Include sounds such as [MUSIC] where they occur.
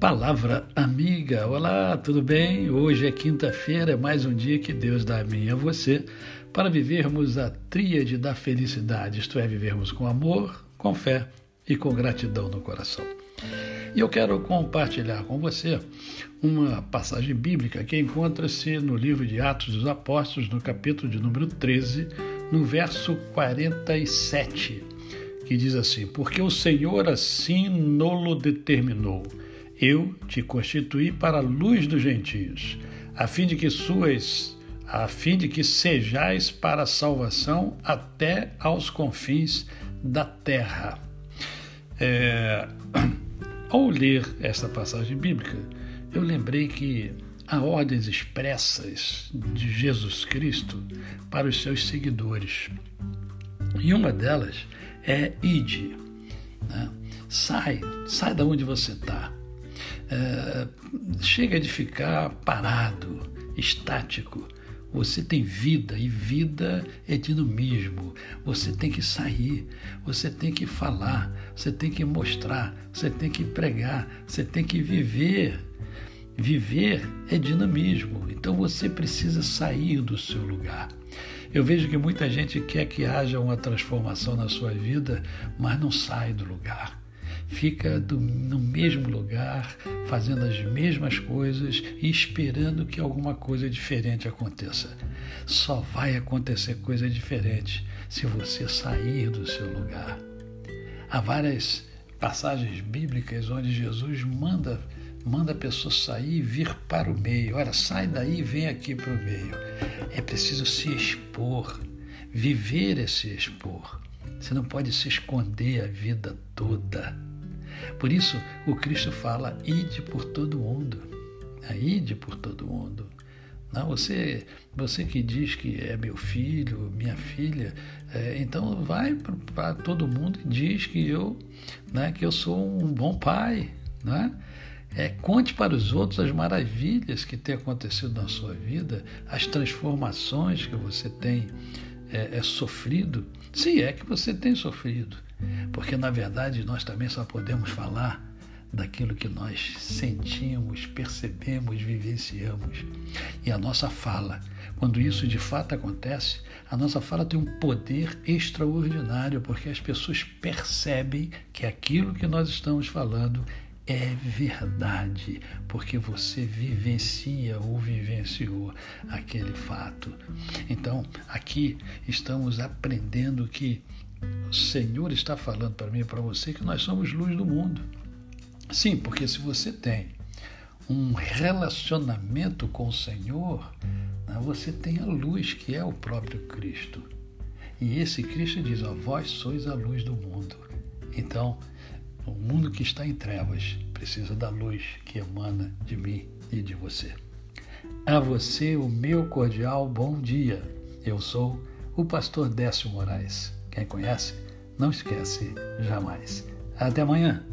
Palavra amiga, olá, tudo bem? Hoje é quinta-feira, mais um dia que Deus dá a mim e a você para vivermos a tríade da felicidade, isto é, vivermos com amor, com fé e com gratidão no coração. E eu quero compartilhar com você uma passagem bíblica que encontra-se no livro de Atos dos Apóstolos, no capítulo de número 13, no verso 47, que diz assim: Porque o Senhor assim nolo determinou eu te constituí para a luz dos gentios, a fim de que suas a fim de que sejais para a salvação até aos confins da terra. É, [CLEARS THROAT] ao ler esta passagem bíblica, eu lembrei que há ordens expressas de Jesus Cristo para os seus seguidores. E uma delas é ide. Né? Sai, sai da onde você está é, chega de ficar parado, estático. Você tem vida e vida é dinamismo. Você tem que sair, você tem que falar, você tem que mostrar, você tem que pregar, você tem que viver. Viver é dinamismo, então você precisa sair do seu lugar. Eu vejo que muita gente quer que haja uma transformação na sua vida, mas não sai do lugar fica do, no mesmo lugar, fazendo as mesmas coisas e esperando que alguma coisa diferente aconteça. Só vai acontecer coisa diferente se você sair do seu lugar. Há várias passagens bíblicas onde Jesus manda manda a pessoa sair e vir para o meio. Olha, sai daí e vem aqui para o meio. É preciso se expor, viver é se expor. Você não pode se esconder a vida toda. Por isso, o Cristo fala: ide por todo mundo. Né? Ide por todo mundo. Não, você, você que diz que é meu filho, minha filha, é, então vai para todo mundo e diz que eu, né, que eu sou um bom pai, né? É, conte para os outros as maravilhas que têm acontecido na sua vida, as transformações que você tem é, é sofrido, se é que você tem sofrido. Porque, na verdade, nós também só podemos falar daquilo que nós sentimos, percebemos, vivenciamos. E a nossa fala, quando isso de fato acontece, a nossa fala tem um poder extraordinário, porque as pessoas percebem que aquilo que nós estamos falando é verdade, porque você vivencia ou vivenciou aquele fato. Então, aqui estamos aprendendo que o Senhor está falando para mim e para você que nós somos luz do mundo. Sim, porque se você tem um relacionamento com o Senhor, né, você tem a luz que é o próprio Cristo. E esse Cristo diz: ó, vós sois a luz do mundo. Então, o mundo que está em trevas precisa da luz que emana de mim e de você. A você o meu cordial bom dia. Eu sou o pastor Décio Moraes. Quem conhece, não esquece jamais. Até amanhã.